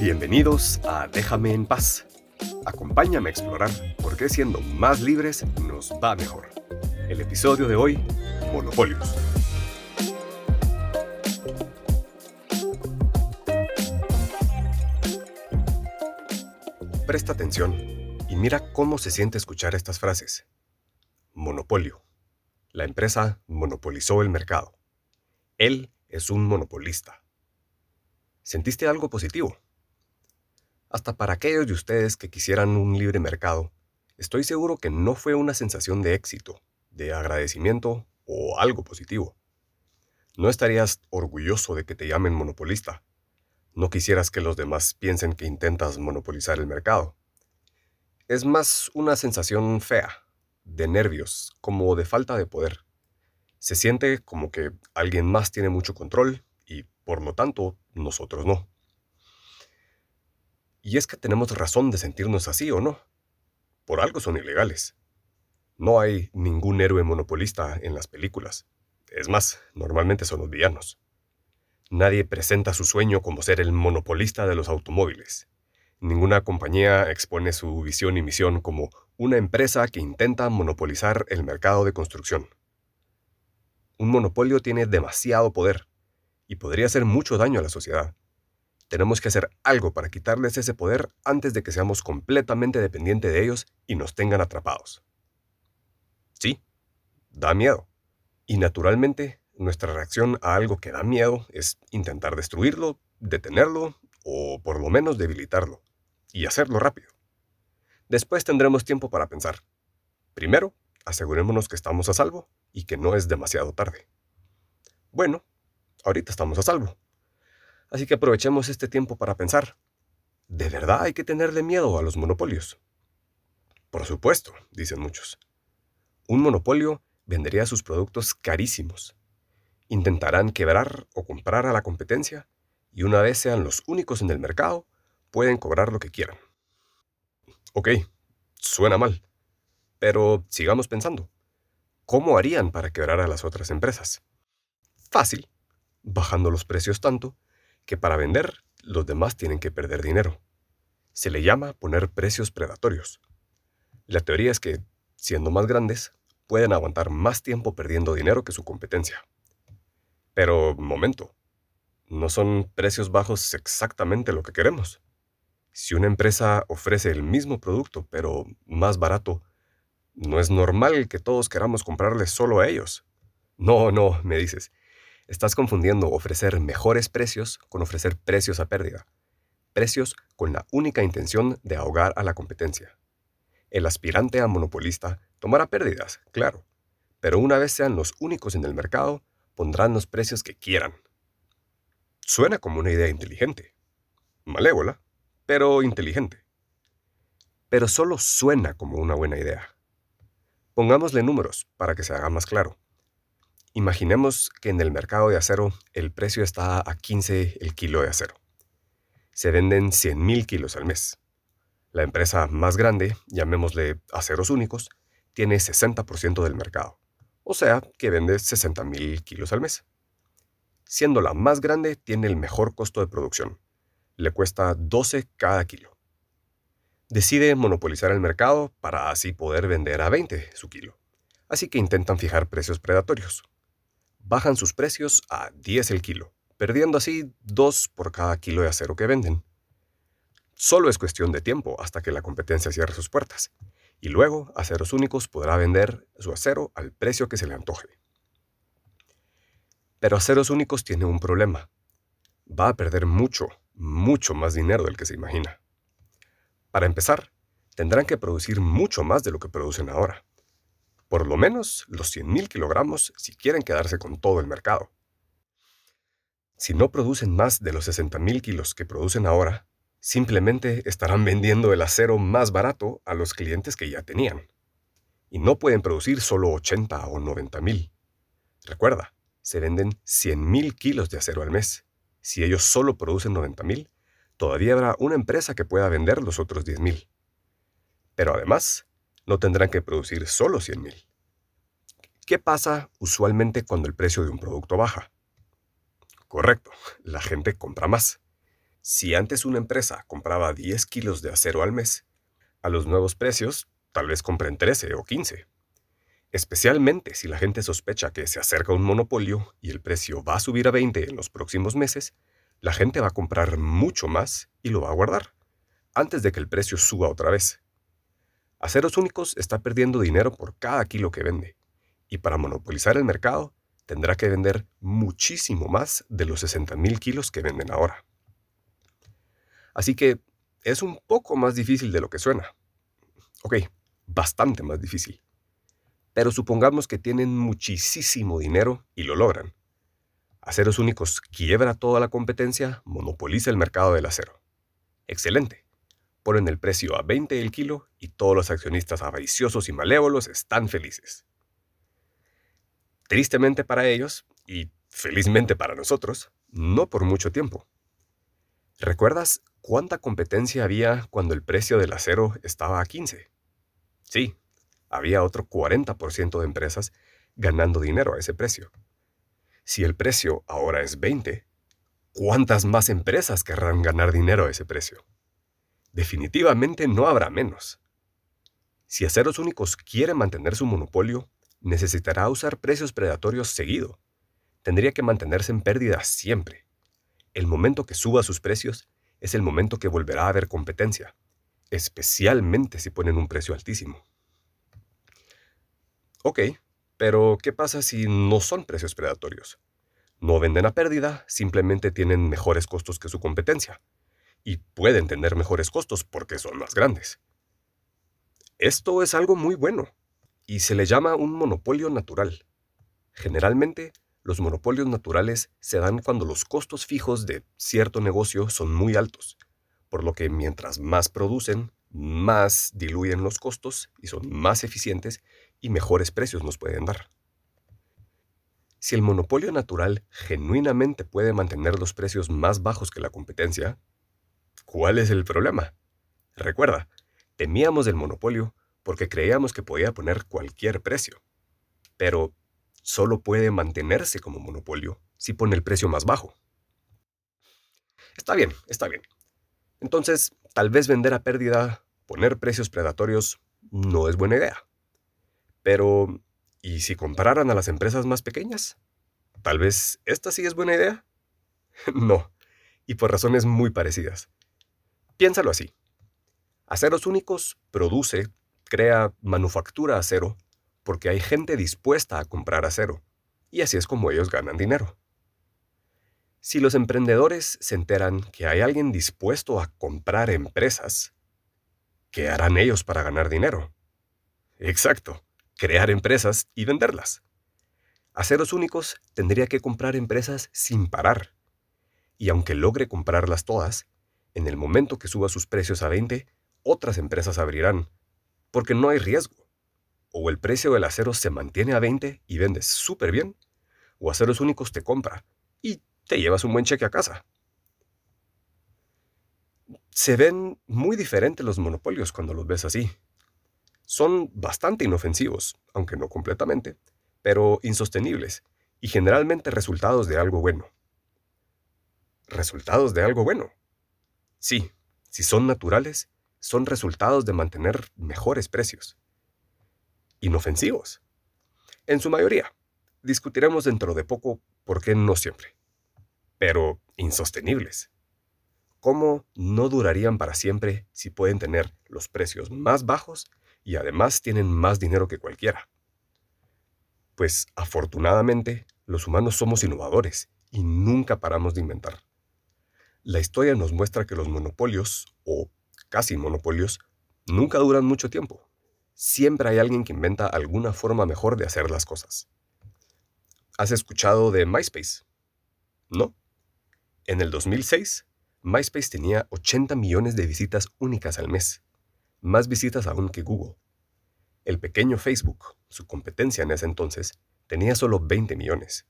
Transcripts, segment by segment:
Bienvenidos a Déjame en paz. Acompáñame a explorar por qué siendo más libres nos va mejor. El episodio de hoy, Monopolios. Presta atención mira cómo se siente escuchar estas frases. Monopolio. La empresa monopolizó el mercado. Él es un monopolista. ¿Sentiste algo positivo? Hasta para aquellos de ustedes que quisieran un libre mercado, estoy seguro que no fue una sensación de éxito, de agradecimiento o algo positivo. No estarías orgulloso de que te llamen monopolista. No quisieras que los demás piensen que intentas monopolizar el mercado. Es más una sensación fea, de nervios, como de falta de poder. Se siente como que alguien más tiene mucho control y, por lo tanto, nosotros no. Y es que tenemos razón de sentirnos así o no. Por algo son ilegales. No hay ningún héroe monopolista en las películas. Es más, normalmente son los villanos. Nadie presenta su sueño como ser el monopolista de los automóviles. Ninguna compañía expone su visión y misión como una empresa que intenta monopolizar el mercado de construcción. Un monopolio tiene demasiado poder y podría hacer mucho daño a la sociedad. Tenemos que hacer algo para quitarles ese poder antes de que seamos completamente dependientes de ellos y nos tengan atrapados. Sí, da miedo. Y naturalmente, nuestra reacción a algo que da miedo es intentar destruirlo, detenerlo o por lo menos debilitarlo. Y hacerlo rápido. Después tendremos tiempo para pensar. Primero, asegurémonos que estamos a salvo y que no es demasiado tarde. Bueno, ahorita estamos a salvo Así que aprovechemos este tiempo para pensar. ¿De verdad hay que tenerle miedo a los monopolios? Por supuesto, dicen muchos. Un monopolio vendería sus productos carísimos. Intentarán quebrar o comprar a la competencia y una vez sean los únicos en el mercado, pueden cobrar lo que quieran. Ok, suena mal. Pero sigamos pensando. ¿Cómo harían para quebrar a las otras empresas? Fácil, bajando los precios tanto que para vender los demás tienen que perder dinero. Se le llama poner precios predatorios. La teoría es que, siendo más grandes, pueden aguantar más tiempo perdiendo dinero que su competencia. Pero, momento, no son precios bajos exactamente lo que queremos. Si una empresa ofrece el mismo producto pero más barato, no es normal que todos queramos comprarles solo a ellos. No, no, me dices, Estás confundiendo ofrecer mejores precios con ofrecer precios a pérdida. Precios con la única intención de ahogar a la competencia. El aspirante a monopolista tomará pérdidas, claro, pero una vez sean los únicos en el mercado, pondrán los precios que quieran. Suena como una idea inteligente. Malévola, pero inteligente. Pero solo suena como una buena idea. Pongámosle números para que se haga más claro. Imaginemos que en el mercado de acero el precio está a 15 el kilo de acero. Se venden 100.000 kilos al mes. La empresa más grande, llamémosle Aceros Únicos, tiene 60% del mercado, o sea que vende 60.000 kilos al mes. Siendo la más grande, tiene el mejor costo de producción. Le cuesta 12 cada kilo. Decide monopolizar el mercado para así poder vender a 20 su kilo. Así que intentan fijar precios predatorios bajan sus precios a 10 el kilo, perdiendo así 2 por cada kilo de acero que venden. Solo es cuestión de tiempo hasta que la competencia cierre sus puertas, y luego Aceros Únicos podrá vender su acero al precio que se le antoje. Pero Aceros Únicos tiene un problema. Va a perder mucho, mucho más dinero del que se imagina. Para empezar, tendrán que producir mucho más de lo que producen ahora por lo menos los 100.000 kilogramos si quieren quedarse con todo el mercado. Si no producen más de los 60.000 kilos que producen ahora, simplemente estarán vendiendo el acero más barato a los clientes que ya tenían. Y no pueden producir solo 80 o 90.000. Recuerda, se venden 100.000 kilos de acero al mes. Si ellos solo producen 90.000, todavía habrá una empresa que pueda vender los otros 10.000. Pero además, no tendrán que producir solo 100.000. ¿Qué pasa usualmente cuando el precio de un producto baja? Correcto, la gente compra más. Si antes una empresa compraba 10 kilos de acero al mes, a los nuevos precios tal vez compren 13 o 15. Especialmente si la gente sospecha que se acerca un monopolio y el precio va a subir a 20 en los próximos meses, la gente va a comprar mucho más y lo va a guardar, antes de que el precio suba otra vez. Aceros Únicos está perdiendo dinero por cada kilo que vende, y para monopolizar el mercado tendrá que vender muchísimo más de los 60.000 kilos que venden ahora. Así que es un poco más difícil de lo que suena. Ok, bastante más difícil. Pero supongamos que tienen muchísimo dinero y lo logran. Aceros Únicos quiebra toda la competencia, monopoliza el mercado del acero. Excelente. Ponen el precio a 20 el kilo y todos los accionistas avariciosos y malévolos están felices. Tristemente para ellos, y felizmente para nosotros, no por mucho tiempo. ¿Recuerdas cuánta competencia había cuando el precio del acero estaba a 15? Sí, había otro 40% de empresas ganando dinero a ese precio. Si el precio ahora es 20, ¿cuántas más empresas querrán ganar dinero a ese precio? Definitivamente no habrá menos. Si Aceros Únicos quiere mantener su monopolio, necesitará usar precios predatorios seguido. Tendría que mantenerse en pérdida siempre. El momento que suba sus precios es el momento que volverá a haber competencia, especialmente si ponen un precio altísimo. Ok, pero ¿qué pasa si no son precios predatorios? No venden a pérdida, simplemente tienen mejores costos que su competencia. Y pueden tener mejores costos porque son más grandes. Esto es algo muy bueno y se le llama un monopolio natural. Generalmente, los monopolios naturales se dan cuando los costos fijos de cierto negocio son muy altos, por lo que mientras más producen, más diluyen los costos y son más eficientes y mejores precios nos pueden dar. Si el monopolio natural genuinamente puede mantener los precios más bajos que la competencia, ¿cuál es el problema? Recuerda, temíamos el monopolio porque creíamos que podía poner cualquier precio. Pero solo puede mantenerse como monopolio si pone el precio más bajo. Está bien, está bien. Entonces, tal vez vender a pérdida, poner precios predatorios, no es buena idea. Pero, ¿y si compararan a las empresas más pequeñas? Tal vez esta sí es buena idea. no, y por razones muy parecidas. Piénsalo así. Aceros Únicos produce, crea, manufactura acero porque hay gente dispuesta a comprar acero, y así es como ellos ganan dinero. Si los emprendedores se enteran que hay alguien dispuesto a comprar empresas, ¿qué harán ellos para ganar dinero? Exacto crear empresas y venderlas. Aceros Únicos tendría que comprar empresas sin parar. Y aunque logre comprarlas todas, en el momento que suba sus precios a 20, otras empresas abrirán, porque no hay riesgo. O el precio del acero se mantiene a 20 y vendes súper bien, o Aceros Únicos te compra y te llevas un buen cheque a casa. Se ven muy diferentes los monopolios cuando los ves así. Son bastante inofensivos, aunque no completamente, pero insostenibles y generalmente resultados de algo bueno. ¿Resultados de algo bueno? Sí, si son naturales, son resultados de mantener mejores precios. Inofensivos. En su mayoría. Discutiremos dentro de poco por qué no siempre. Pero insostenibles. ¿Cómo no durarían para siempre si pueden tener los precios más bajos y además tienen más dinero que cualquiera. Pues afortunadamente los humanos somos innovadores y nunca paramos de inventar. La historia nos muestra que los monopolios, o casi monopolios, nunca duran mucho tiempo. Siempre hay alguien que inventa alguna forma mejor de hacer las cosas. ¿Has escuchado de MySpace? ¿No? En el 2006, MySpace tenía 80 millones de visitas únicas al mes más visitas aún que Google. El pequeño Facebook, su competencia en ese entonces, tenía solo 20 millones.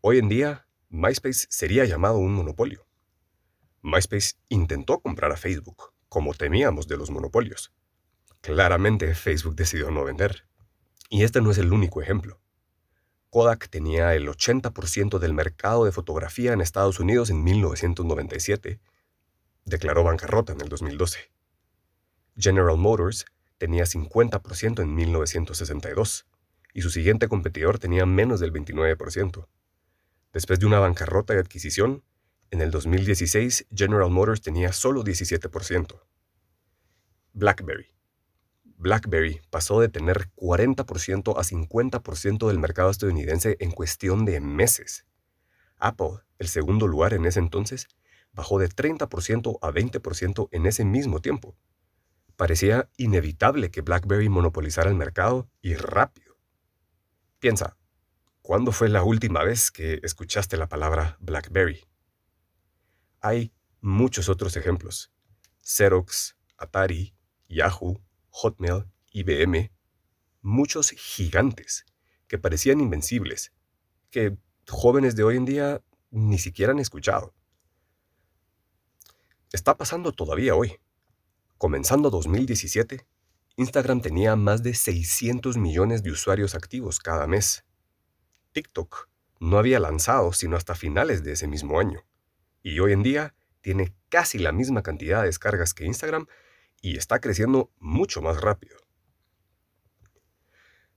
Hoy en día, MySpace sería llamado un monopolio. MySpace intentó comprar a Facebook, como temíamos de los monopolios. claramente Facebook decidió no vender. Y este no es el único ejemplo. Kodak tenía el 80% del mercado de fotografía en Estados Unidos en 1997. Declaró bancarrota en el 2012. General Motors tenía 50% en 1962 y su siguiente competidor tenía menos del 29%. Después de una bancarrota de adquisición, en el 2016 General Motors tenía solo 17%. BlackBerry. BlackBerry pasó de tener 40% a 50% del mercado estadounidense en cuestión de meses. Apple, el segundo lugar en ese entonces, bajó de 30% a 20% en ese mismo tiempo. Parecía inevitable que BlackBerry monopolizara el mercado y rápido. Piensa, ¿cuándo fue la última vez que escuchaste la palabra BlackBerry? Hay muchos otros ejemplos. Xerox, Atari, Yahoo, Hotmail, IBM, muchos gigantes que parecían invencibles, que jóvenes de hoy en día ni siquiera han escuchado. Está pasando todavía hoy. Comenzando 2017, Instagram tenía más de 600 millones de usuarios activos cada mes. TikTok no había lanzado sino hasta finales de ese mismo año, y hoy en día tiene casi la misma cantidad de descargas que Instagram y está creciendo mucho más rápido.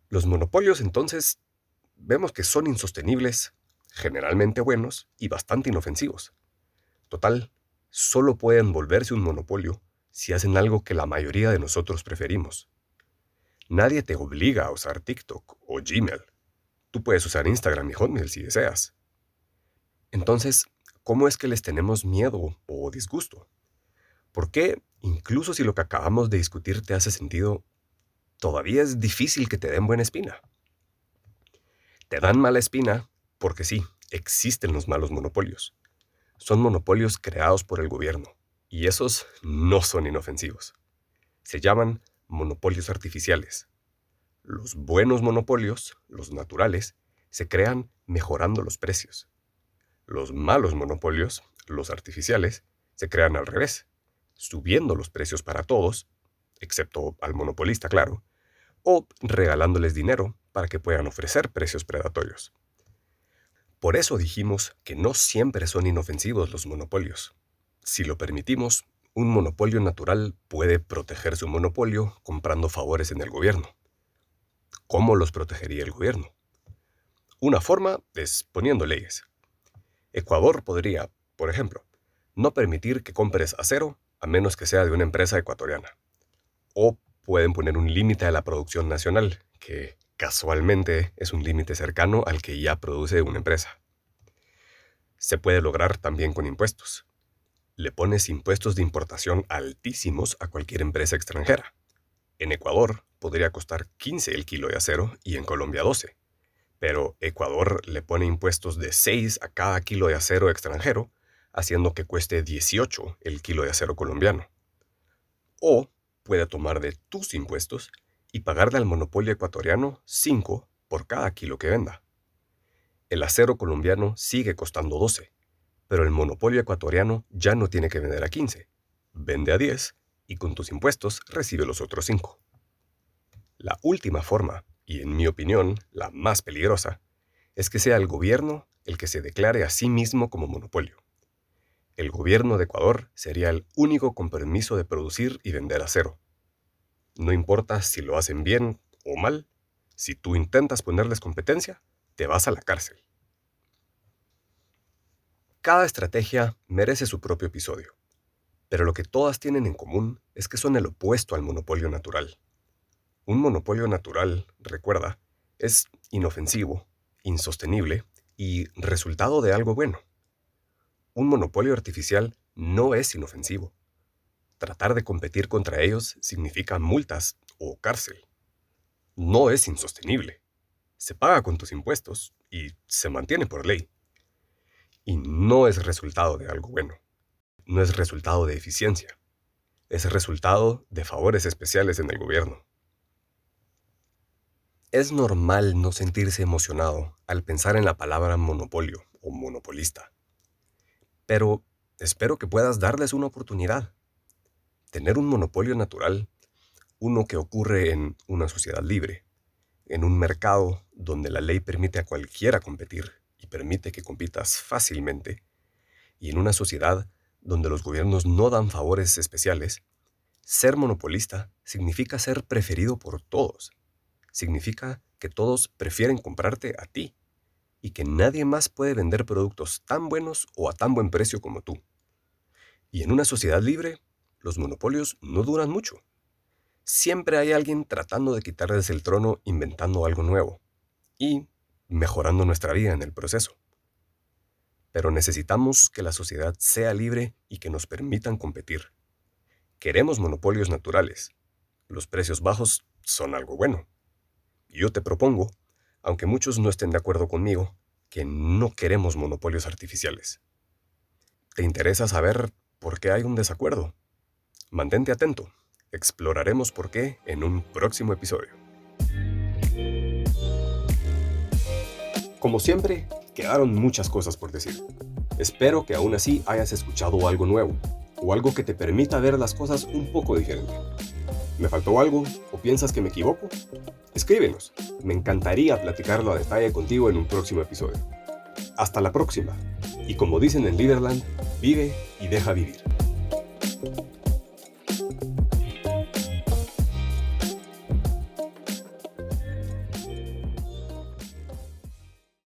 Los monopolios entonces vemos que son insostenibles, generalmente buenos y bastante inofensivos. Total, solo pueden volverse un monopolio si hacen algo que la mayoría de nosotros preferimos. Nadie te obliga a usar TikTok o Gmail. Tú puedes usar Instagram y Hotmail si deseas. Entonces, ¿cómo es que les tenemos miedo o disgusto? ¿Por qué, incluso si lo que acabamos de discutir te hace sentido, todavía es difícil que te den buena espina? Te dan mala espina porque sí, existen los malos monopolios. Son monopolios creados por el gobierno, y esos no son inofensivos. Se llaman monopolios artificiales. Los buenos monopolios, los naturales, se crean mejorando los precios. Los malos monopolios, los artificiales, se crean al revés, subiendo los precios para todos, excepto al monopolista, claro, o regalándoles dinero para que puedan ofrecer precios predatorios. Por eso dijimos que no siempre son inofensivos los monopolios. Si lo permitimos, un monopolio natural puede proteger su monopolio comprando favores en el gobierno. ¿Cómo los protegería el gobierno? Una forma es poniendo leyes. Ecuador podría, por ejemplo, no permitir que compres acero a menos que sea de una empresa ecuatoriana. O pueden poner un límite a la producción nacional, que casualmente es un límite cercano al que ya produce una empresa. Se puede lograr también con impuestos. Le pones impuestos de importación altísimos a cualquier empresa extranjera. En Ecuador podría costar 15 el kilo de acero y en Colombia 12. Pero Ecuador le pone impuestos de 6 a cada kilo de acero extranjero haciendo que cueste 18 el kilo de acero colombiano. O puede tomar de tus impuestos y pagarle al monopolio ecuatoriano 5 por cada kilo que venda. El acero colombiano sigue costando 12, pero el monopolio ecuatoriano ya no tiene que vender a 15, vende a 10 y con tus impuestos recibe los otros 5. La última forma, y en mi opinión la más peligrosa, es que sea el gobierno el que se declare a sí mismo como monopolio el gobierno de Ecuador sería el único con permiso de producir y vender acero. No importa si lo hacen bien o mal, si tú intentas ponerles competencia, te vas a la cárcel. Cada estrategia merece su propio episodio, pero lo que todas tienen en común es que son el opuesto al monopolio natural. Un monopolio natural, recuerda, es inofensivo, insostenible y resultado de algo bueno un monopolio artificial no es inofensivo. Tratar de competir contra ellos significa multas o cárcel. No es insostenible. Se paga con tus impuestos y se mantiene por ley. Y no es resultado de algo bueno. No es resultado de eficiencia. Es resultado de favores especiales en el gobierno. Es normal no sentirse emocionado al pensar en la palabra monopolio o monopolista. Pero espero que puedas darles una oportunidad. Tener un monopolio natural uno que ocurre en una sociedad libre, en un mercado donde la ley permite a cualquiera competir y permite que compitas fácilmente, y en una sociedad donde los gobiernos no dan favores especiales, ser monopolista significa ser preferido por todos. Significa que todos prefieren comprarte a ti y que nadie más puede vender productos tan buenos o a tan buen precio como tú. Y en una sociedad libre, los monopolios no duran mucho. Siempre hay alguien tratando de quitarles el trono inventando algo nuevo y mejorando nuestra vida en el proceso. Pero necesitamos que la sociedad sea libre y que nos permitan competir. Queremos monopolios naturales. Los precios bajos son algo bueno. Yo te propongo, aunque muchos no estén de acuerdo conmigo, que no queremos monopolios artificiales. ¿Te interesa saber por qué hay un desacuerdo? Mantente atento. Exploraremos por qué en un próximo episodio. Como siempre, quedaron muchas cosas por decir. Espero que aún así hayas escuchado algo nuevo, o algo que te permita ver las cosas un poco diferente. ¿Me faltó algo o piensas que me equivoco? Escríbenos, me encantaría platicarlo a detalle contigo en un próximo episodio. Hasta la próxima, y como dicen en Liderland, vive y deja vivir.